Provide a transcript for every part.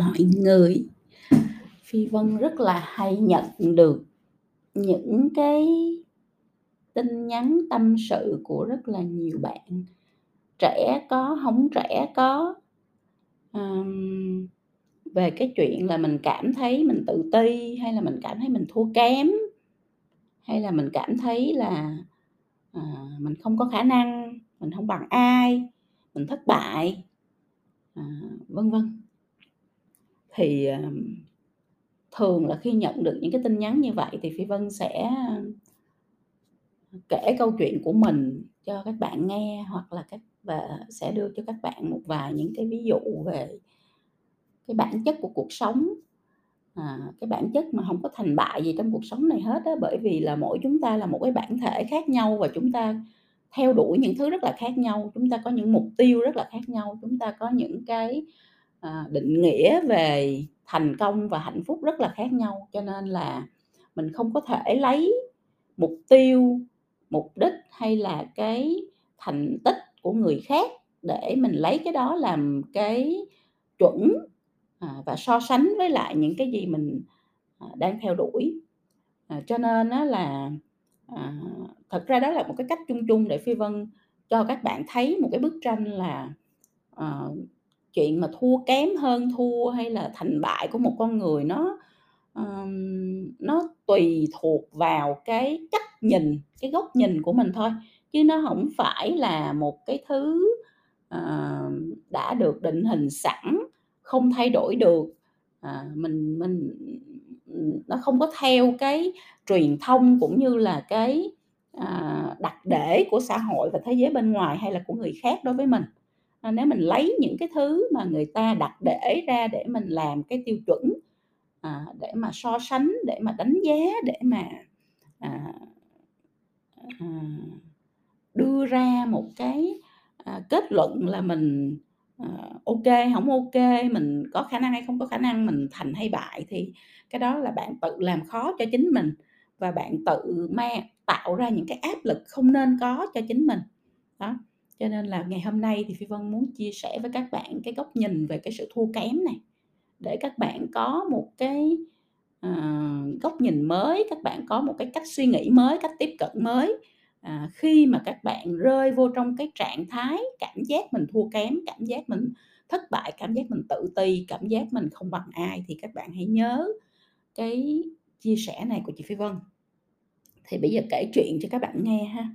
mọi người. Phi vân rất là hay nhận được những cái tin nhắn tâm sự của rất là nhiều bạn. Trẻ có không trẻ có. Um, về cái chuyện là mình cảm thấy mình tự ti hay là mình cảm thấy mình thua kém hay là mình cảm thấy là à, mình không có khả năng mình không bằng ai mình thất bại à, vân vân thì ờ, thường là khi nhận được những cái tin nhắn như vậy thì phi vân sẽ ờ, kể câu chuyện của mình cho các bạn nghe hoặc là các và sẽ đưa cho các bạn một vài những cái ví dụ về cái bản chất của cuộc sống. À, cái bản chất mà không có thành bại gì trong cuộc sống này hết á bởi vì là mỗi chúng ta là một cái bản thể khác nhau và chúng ta theo đuổi những thứ rất là khác nhau. Chúng ta có những mục tiêu rất là khác nhau. Chúng ta có những cái À, định nghĩa về thành công và hạnh phúc rất là khác nhau. Cho nên là mình không có thể lấy mục tiêu, mục đích hay là cái thành tích của người khác để mình lấy cái đó làm cái chuẩn à, và so sánh với lại những cái gì mình à, đang theo đuổi. Cho nên là thật ra đó là một cái cách chung chung để phi vân cho các bạn thấy một cái bức tranh là chuyện mà thua kém hơn thua hay là thành bại của một con người nó um, nó tùy thuộc vào cái cách nhìn cái góc nhìn của mình thôi. Chứ nó không phải là một cái thứ uh, đã được định hình sẵn không thay đổi được. À, mình mình nó không có theo cái truyền thông cũng như là cái à, đặc để của xã hội và thế giới bên ngoài hay là của người khác đối với mình. À, nếu mình lấy những cái thứ mà người ta đặt để ra để mình làm cái tiêu chuẩn à, để mà so sánh để mà đánh giá để mà à, à, đưa ra một cái à, kết luận là mình à, ok không ok mình có khả năng hay không có khả năng mình thành hay bại thì cái đó là bạn tự làm khó cho chính mình và bạn tự mang tạo ra những cái áp lực không nên có cho chính mình. Đó cho nên là ngày hôm nay thì phi vân muốn chia sẻ với các bạn cái góc nhìn về cái sự thua kém này. Để các bạn có một cái uh, góc nhìn mới các bạn có một cái cách suy nghĩ mới cách tiếp cận mới. À, khi mà các bạn rơi vô trong cái trạng thái cảm giác mình thua kém cảm giác mình thất bại cảm giác mình tự ti cảm giác mình không bằng ai thì các bạn hãy nhớ cái chia sẻ này của chị phi vân. Thì bây giờ kể chuyện cho các bạn nghe ha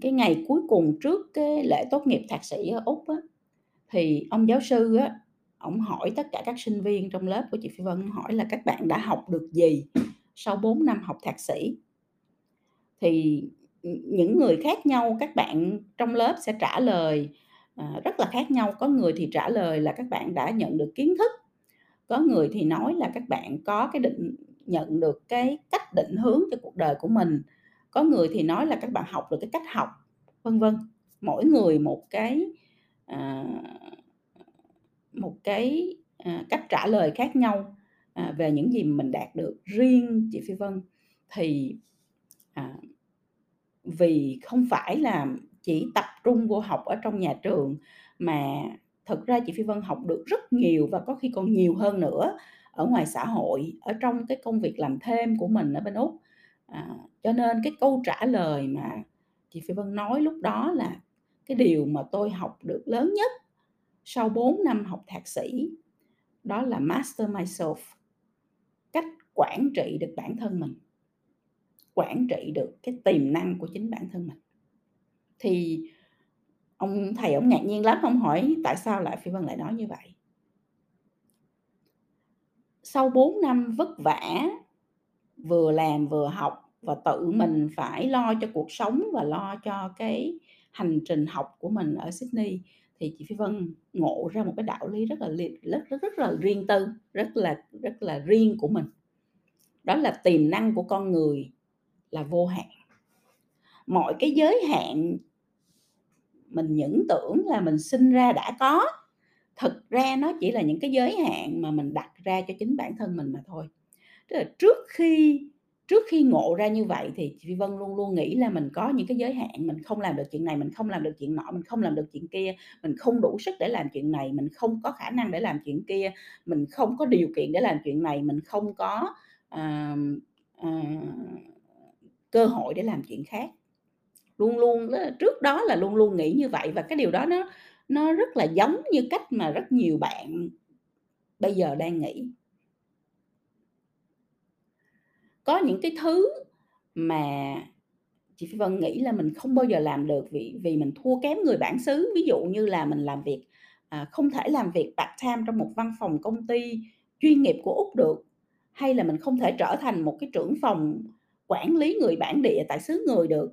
cái ngày cuối cùng trước cái lễ tốt nghiệp thạc sĩ ở úc á, thì ông giáo sư á ông hỏi tất cả các sinh viên trong lớp của chị Phi Vân hỏi là các bạn đã học được gì sau 4 năm học thạc sĩ? Thì những người khác nhau các bạn trong lớp sẽ trả lời à, rất là khác nhau. Có người thì trả lời là các bạn đã nhận được kiến thức có người thì nói là các bạn có cái định nhận được cái cách định hướng cho cuộc đời của mình có người thì nói là các bạn học được cái cách học vân vân. Mỗi người một cái à, một cái à, cách trả lời khác nhau à, về những gì mình đạt được. Riêng chị phi vân thì à, vì không phải là chỉ tập trung vô học ở trong nhà trường mà thực ra chị phi vân học được rất nhiều và có khi còn nhiều hơn nữa ở ngoài xã hội ở trong cái công việc làm thêm của mình ở bên úc à, cho nên cái câu trả lời mà chị phi vân nói lúc đó là cái điều mà tôi học được lớn nhất sau 4 năm học thạc sĩ đó là master myself cách quản trị được bản thân mình quản trị được cái tiềm năng của chính bản thân mình. Thì ông thầy ông ngạc nhiên lắm ông hỏi tại sao lại phi vân lại nói như vậy? Sau 4 năm vất vả vừa làm vừa học và tự mình phải lo cho cuộc sống và lo cho cái hành trình học của mình ở Sydney. Thì chị Phi Vân ngộ ra một cái đạo lý rất là rất rất rất là riêng tư rất là rất là riêng của mình. Đó là tiềm năng của con người là vô hạn. Mọi cái giới hạn mình những tưởng là mình sinh ra đã có thực ra nó chỉ là những cái giới hạn mà mình đặt ra cho chính bản thân mình mà thôi tức là trước khi Trước khi ngộ ra như vậy thì chị Vân luôn luôn nghĩ là mình có những cái giới hạn, mình không làm được chuyện này, mình không làm được chuyện nọ, mình không làm được chuyện kia, mình không đủ sức để làm chuyện này, mình không có khả năng để làm chuyện kia, mình không có điều kiện để làm chuyện này, mình không có, uh, uh, cơ hội để làm chuyện khác. Luôn luôn trước đó là luôn luôn nghĩ như vậy và cái điều đó nó nó rất là giống như cách mà rất nhiều bạn bây giờ đang nghĩ. Có những cái thứ mà chị Phi Vân nghĩ là mình không bao giờ làm được vì vì mình thua kém người bản xứ. Ví dụ như là mình làm việc, à, không thể làm việc part-time trong một văn phòng công ty chuyên nghiệp của Úc được, hay là mình không thể trở thành một cái trưởng phòng quản lý người bản địa tại xứ người được.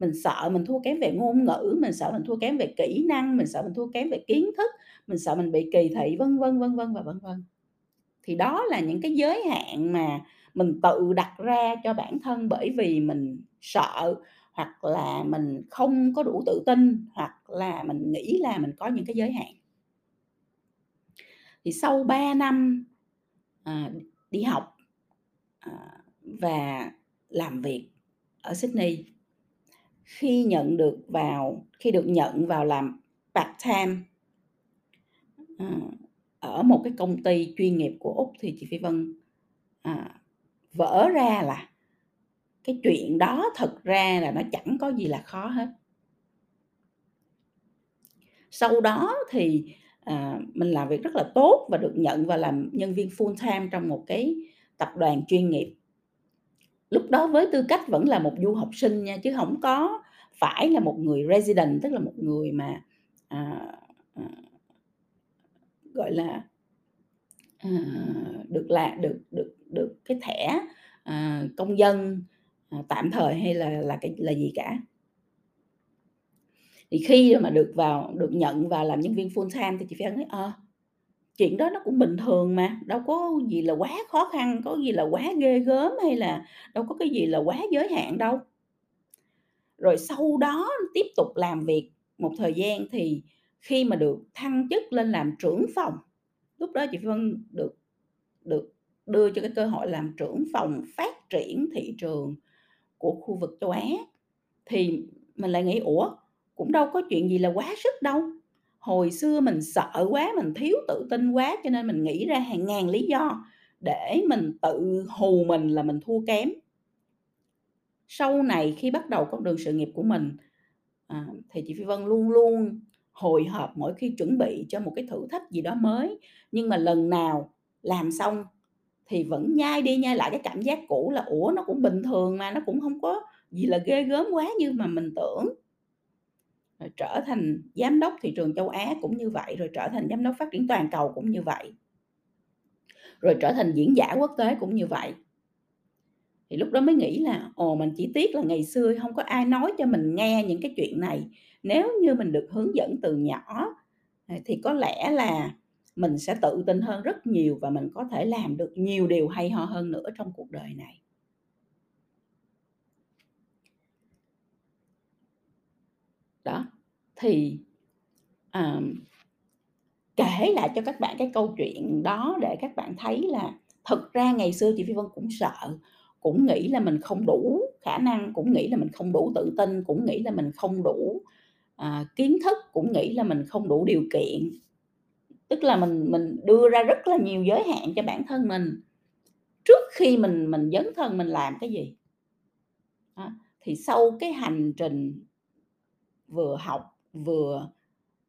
Mình sợ mình thua kém về ngôn ngữ, mình sợ mình thua kém về kỹ năng, mình sợ mình thua kém về kiến thức, mình sợ mình bị kỳ thị, vân vân, vân vân và vân vân. Thì đó là những cái giới hạn mà mình tự đặt ra cho bản thân bởi vì mình sợ, hoặc là mình không có đủ tự tin, hoặc là mình nghĩ là mình có những cái giới hạn. Thì sau 3 năm, à, đi học, à, và làm việc ở Sydney, khi nhận được vào khi được nhận vào làm part-time à, ở một cái công ty chuyên nghiệp của Úc thì chị Phi Vân, vỡ ra là cái chuyện đó thực ra là nó chẳng có gì là khó hết. Sau đó thì, à, mình làm việc rất là tốt và được nhận và làm nhân viên full-time trong một cái tập đoàn chuyên nghiệp. Lúc đó với tư cách vẫn là một du học sinh nha, chứ không có phải là một người resident, tức là một người mà, à, à gọi là, à, được là được được được cái thẻ, à, công dân, à, tạm thời hay là là cái là gì cả. Thì khi mà được vào được nhận vào làm nhân viên full-time thì chị phải nói, ờ, chuyện đó nó cũng bình thường mà, đâu có gì là quá khó khăn, có gì là quá ghê gớm, hay là đâu có cái gì là quá giới hạn đâu. Rồi sau đó tiếp tục làm việc một thời gian thì khi mà được thăng chức lên làm trưởng phòng, lúc đó chị Vân được được đưa cho cái cơ hội làm trưởng phòng phát triển thị trường của khu vực châu Á, thì mình lại nghĩ ủa, cũng đâu có chuyện gì là quá sức đâu. Hồi xưa mình sợ quá, mình thiếu tự tin quá cho nên mình nghĩ ra hàng ngàn lý do để mình tự hù mình là mình thua kém. Sau này khi bắt đầu con đường sự nghiệp của mình, à, thì chị Phi Vân luôn luôn hồi hộp mỗi khi chuẩn bị cho một cái thử thách gì đó mới, nhưng mà lần nào làm xong thì vẫn nhai đi nhai lại cái cảm giác cũ là "Ủa, nó cũng bình thường mà, nó cũng không có gì là ghê gớm quá như mà mình tưởng." Rồi trở thành giám đốc thị trường châu Á cũng như vậy, rồi trở thành giám đốc phát triển toàn cầu cũng như vậy. Rồi trở thành diễn giả quốc tế cũng như vậy. Thì lúc đó mới nghĩ là, ồ, mình chỉ tiếc là ngày xưa không có ai nói cho mình nghe những cái chuyện này. Nếu như mình được hướng dẫn từ nhỏ, thì có lẽ là mình sẽ tự tin hơn rất nhiều và mình có thể làm được nhiều điều hay ho hơn nữa trong cuộc đời này. Đó, thì, um, kể lại cho các bạn cái câu chuyện đó để các bạn thấy là thực ra ngày xưa chị Phi Vân cũng sợ, cũng nghĩ là mình không đủ khả năng, cũng nghĩ là mình không đủ tự tin, cũng nghĩ là mình không đủ, à, kiến thức, cũng nghĩ là mình không đủ điều kiện. Tức là mình mình đưa ra rất là nhiều giới hạn cho bản thân mình, trước khi mình mình dấn thân mình làm cái gì. Đó, thì sau cái hành trình vừa học, vừa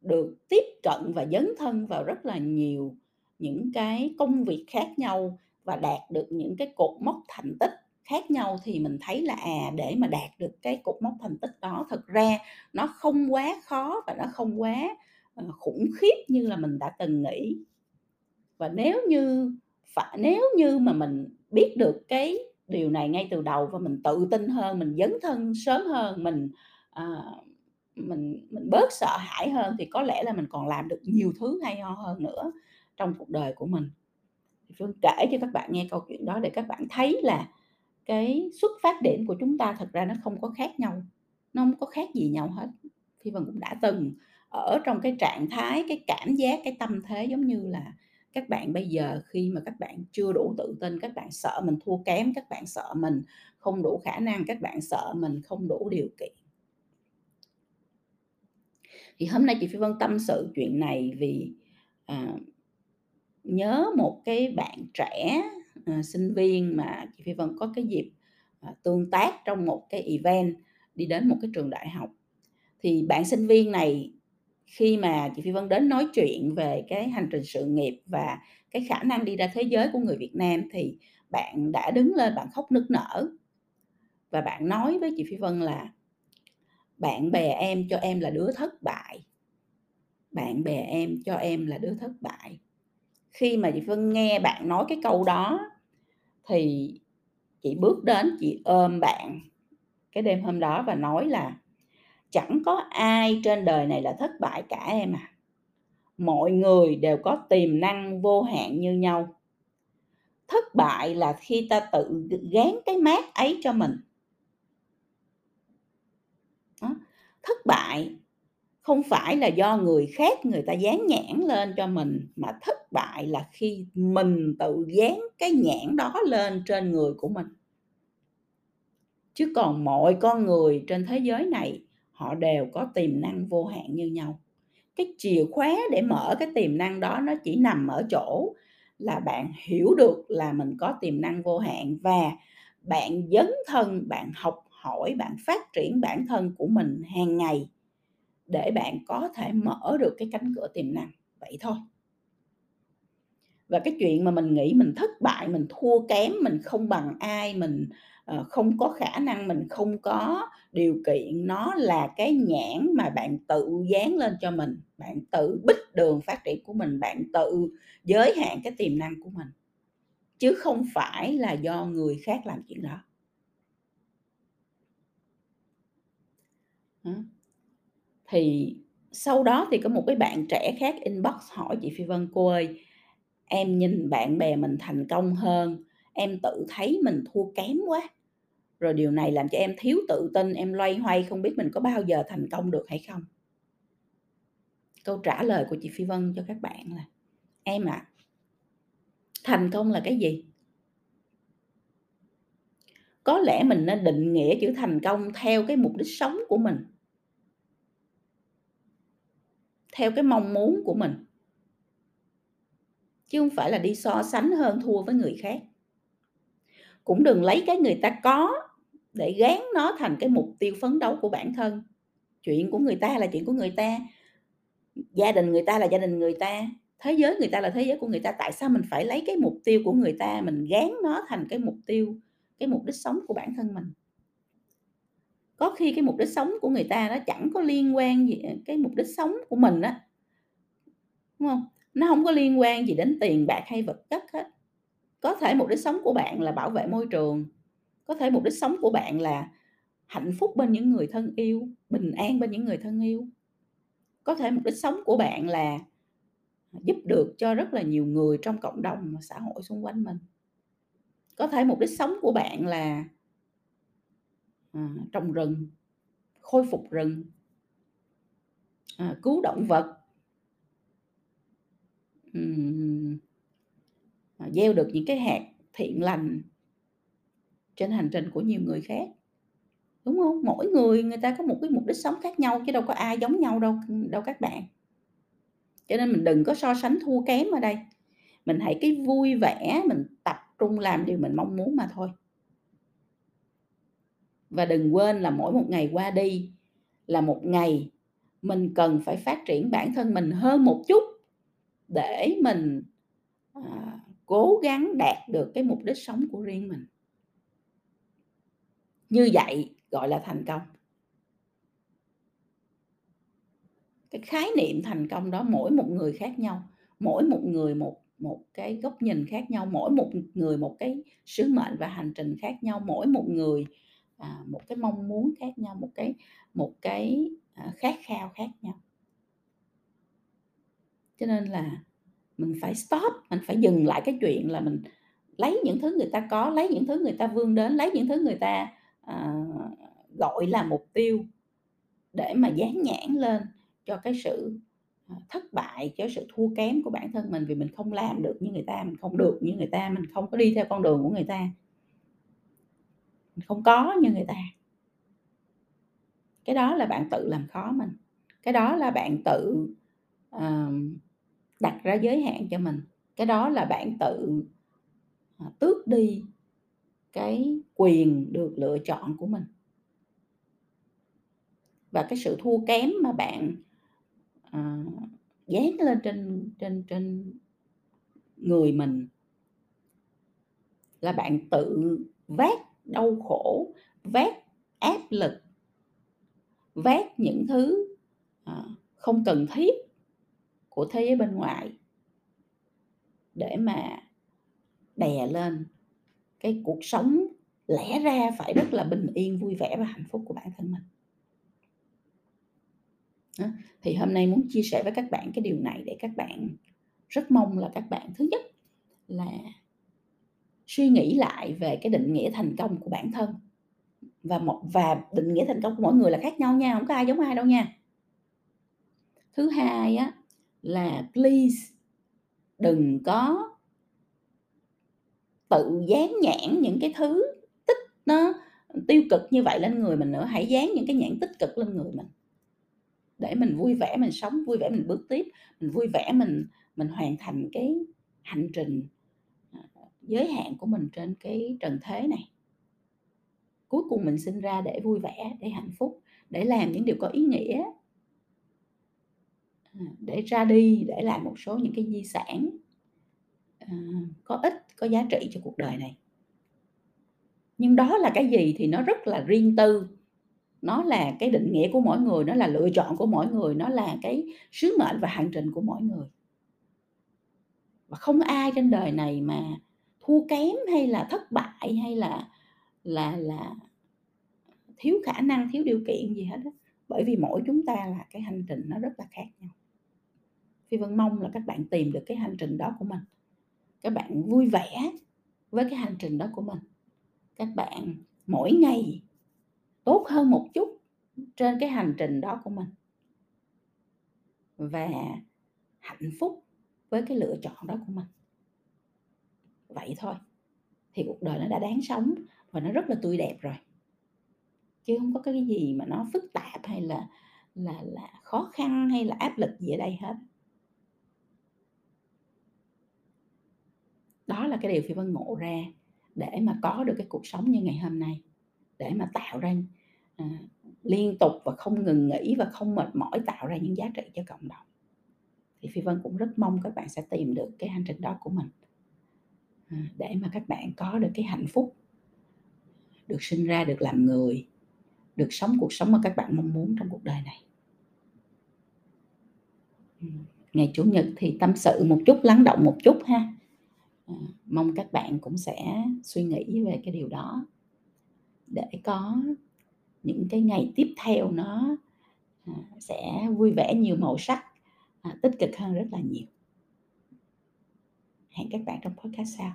được tiếp cận và dấn thân vào rất là nhiều những cái công việc khác nhau và đạt được những cái cột mốc thành tích khác nhau thì mình thấy là, à, để mà đạt được cái cột mốc thành tích đó thật ra nó không quá khó và nó không quá, Ờ, khủng khiếp như là mình đã từng nghĩ. Và nếu như phải nếu như mà mình biết được cái điều này ngay từ đầu và mình tự tin hơn, mình dấn thân sớm hơn, mình, à, mình mình bớt sợ hãi hơn thì có lẽ là mình còn làm được nhiều thứ hay ho hơn nữa trong cuộc đời của mình. Phương kể cho các bạn nghe câu chuyện đó để các bạn thấy là cái xuất phát điểm của chúng ta thật ra nó không có khác nhau, nó không có khác gì nhau hết. Phi Vân cũng đã từng ở trong cái trạng thái, cái cảm giác, cái tâm thế giống như là các bạn bây giờ khi mà các bạn chưa đủ tự tin, các bạn sợ mình thua kém, các bạn sợ mình không đủ khả năng, các bạn sợ mình không đủ điều kiện. Thì hôm nay chị Phi Vân tâm sự chuyện này vì, à, nhớ một cái bạn trẻ, à, sinh viên mà chị Phi Vân có cái dịp, à, tương tác trong một cái event đi đến một cái trường đại học. Thì bạn sinh viên này khi mà chị Phi Vân đến nói chuyện về cái hành trình sự nghiệp và cái khả năng đi ra thế giới của người Việt Nam thì bạn đã đứng lên, bạn khóc nức nở. Và bạn nói với chị Phi Vân là, "Bạn bè em cho em là đứa thất bại. Bạn bè em cho em là đứa thất bại." Khi mà chị Vân nghe bạn nói cái câu đó thì chị bước đến, chị ôm bạn cái đêm hôm đó và nói là "Chẳng có ai trên đời này là thất bại cả em à. Mọi người đều có tiềm năng vô hạn như nhau. Thất bại là khi ta tự gán cái mát ấy cho mình." Đó, thất bại không phải là do người khác người ta dán nhãn lên cho mình, mà thất bại là khi mình tự dán cái nhãn đó lên trên người của mình. Chứ còn mọi con người trên thế giới này họ đều có tiềm năng vô hạn như nhau. Cái chìa khóa để mở cái tiềm năng đó nó chỉ nằm ở chỗ là bạn hiểu được là mình có tiềm năng vô hạn và bạn dấn thân, bạn học hỏi, bạn phát triển bản thân của mình hàng ngày để bạn có thể mở được cái cánh cửa tiềm năng, vậy thôi. Và cái chuyện mà mình nghĩ mình thất bại, mình thua kém, mình không bằng ai, mình, Ờ, không có khả năng, mình không có điều kiện, nó là cái nhãn mà bạn tự dán lên cho mình, bạn tự bích đường phát triển của mình, bạn tự giới hạn cái tiềm năng của mình, chứ không phải là do người khác làm chuyện đó. Đó. Thì sau đó thì có một cái bạn trẻ khác inbox hỏi chị Phi Vân: "Cô ơi, em nhìn bạn bè mình thành công hơn, em tự thấy mình thua kém quá. Rồi điều này làm cho em thiếu tự tin, em loay hoay không biết mình có bao giờ thành công được hay không?" Câu trả lời của chị Phi Vân cho các bạn là "Em ạ thành công là cái gì?" Có lẽ mình nên định nghĩa chữ thành công theo cái mục đích sống của mình. Theo cái mong muốn của mình. Chứ không phải là đi so sánh hơn thua với người khác. Cũng đừng lấy cái người ta có để gán nó thành cái mục tiêu phấn đấu của bản thân. Chuyện của người ta là chuyện của người ta, gia đình người ta là gia đình người ta, thế giới người ta là thế giới của người ta. Tại sao mình phải lấy cái mục tiêu của người ta mình gán nó thành cái mục tiêu, cái mục đích sống của bản thân mình? Có khi cái mục đích sống của người ta nó chẳng có liên quan gì cái mục đích sống của mình á. Đúng không Nó không có liên quan gì đến tiền bạc hay vật chất hết. Có thể mục đích sống của bạn là bảo vệ môi trường, có thể mục đích sống của bạn là hạnh phúc bên những người thân yêu, bình an bên những người thân yêu. Có thể mục đích sống của bạn là giúp được cho rất là nhiều người trong cộng đồng và xã hội xung quanh mình. Có thể mục đích sống của bạn là à, trồng rừng, khôi phục rừng, à, cứu động vật. uhm Ờ, gieo được những cái hạt thiện lành trên hành trình của nhiều người khác. Đúng không? Mỗi người người ta có một cái mục đích sống khác nhau chứ đâu có ai giống nhau đâu, đâu các bạn. Cho nên mình đừng có so sánh thua kém ở đây. Mình hãy cái vui vẻ, mình tập trung làm điều mình mong muốn mà thôi. Và đừng quên là mỗi một ngày qua đi là một ngày mình cần phải phát triển bản thân mình hơn một chút để mình, à, cố gắng đạt được cái mục đích sống của riêng mình. Như vậy gọi là thành công. Cái khái niệm thành công đó mỗi một người khác nhau, mỗi một người một một cái góc nhìn khác nhau, mỗi một người một cái sứ mệnh và hành trình khác nhau, mỗi một người, à, một cái mong muốn khác nhau, một cái một cái, à, khát khao khác nhau. Cho nên là mình phải stop, mình phải dừng lại cái chuyện là mình lấy những thứ người ta có, lấy những thứ người ta vươn đến, lấy những thứ người ta, à, gọi là mục tiêu để mà dán nhãn lên cho cái sự, ờ, thất bại, cho sự thua kém của bản thân mình vì mình không làm được như người ta, mình không được như người ta, mình không có đi theo con đường của người ta. Mình không có như người ta. Cái đó là bạn tự làm khó mình, cái đó là bạn tự, uh, đặt ra giới hạn cho mình, cái đó là bạn tự, à, tước đi cái quyền được lựa chọn của mình. Và cái sự thua kém mà bạn, à, dán lên trên trên trên người mình là bạn tự vác đau khổ, vác áp lực, vác những thứ, à, không cần thiết của thế giới bên ngoài để mà đè lên cái cuộc sống lẽ ra phải rất là bình yên, vui vẻ và hạnh phúc của bản thân mình. Đó, thì hôm nay muốn chia sẻ với các bạn cái điều này để các bạn rất mong là các bạn thứ nhất là suy nghĩ lại về cái định nghĩa thành công của bản thân và một và định nghĩa thành công của mỗi người là khác nhau nha, không có ai giống ai đâu nha. Thứ hai á là please đừng có tự dán nhãn những cái thứ tích nó tiêu cực như vậy lên người mình nữa, hãy dán những cái nhãn tích cực lên người mình. Để mình vui vẻ mình sống, vui vẻ mình bước tiếp, mình vui vẻ mình mình hoàn thành cái hành trình, à, giới hạn của mình trên cái trần thế này. Cuối cùng mình sinh ra để vui vẻ, để hạnh phúc, để làm những điều có ý nghĩa. Để ra đi, để lại một số những cái di sản, ờ, có ích, có giá trị cho cuộc đời này. Nhưng đó là cái gì thì nó rất là riêng tư, nó là cái định nghĩa của mỗi người, nó là lựa chọn của mỗi người, nó là cái sứ mệnh và hành trình của mỗi người. Và không ai trên đời này mà thua kém hay là thất bại hay là là là thiếu khả năng, thiếu điều kiện gì hết đó. bởi vì mỗi chúng ta là cái hành trình nó rất là khác nhau. Phi Vân mong là các bạn tìm được cái hành trình đó của mình. Các bạn vui vẻ với cái hành trình đó của mình. Các bạn mỗi ngày tốt hơn một chút trên cái hành trình đó của mình. Và hạnh phúc với cái lựa chọn đó của mình. Vậy thôi, thì cuộc đời nó đã đáng sống và nó rất là tươi đẹp rồi. Chứ không có cái gì mà nó phức tạp hay là là là khó khăn hay là áp lực gì ở đây hết. Đó là cái điều Phi Vân ngộ ra để mà có được cái cuộc sống như ngày hôm nay, để mà tạo ra, à, liên tục và không ngừng nghỉ và không mệt mỏi tạo ra những giá trị cho cộng đồng. Thì Phi Vân cũng rất mong các bạn sẽ tìm được cái hành trình đó của mình. À, để mà các bạn có được cái hạnh phúc, được sinh ra, được làm người, được sống cuộc sống mà các bạn mong muốn trong cuộc đời này. Ừ, ngày Chủ nhật thì tâm sự một chút, lắng động một chút ha. À, mong các bạn cũng sẽ suy nghĩ về cái điều đó để có những cái ngày tiếp theo nó, à, sẽ vui vẻ, nhiều màu sắc, à, tích cực hơn rất là nhiều. Hẹn các bạn trong podcast sau.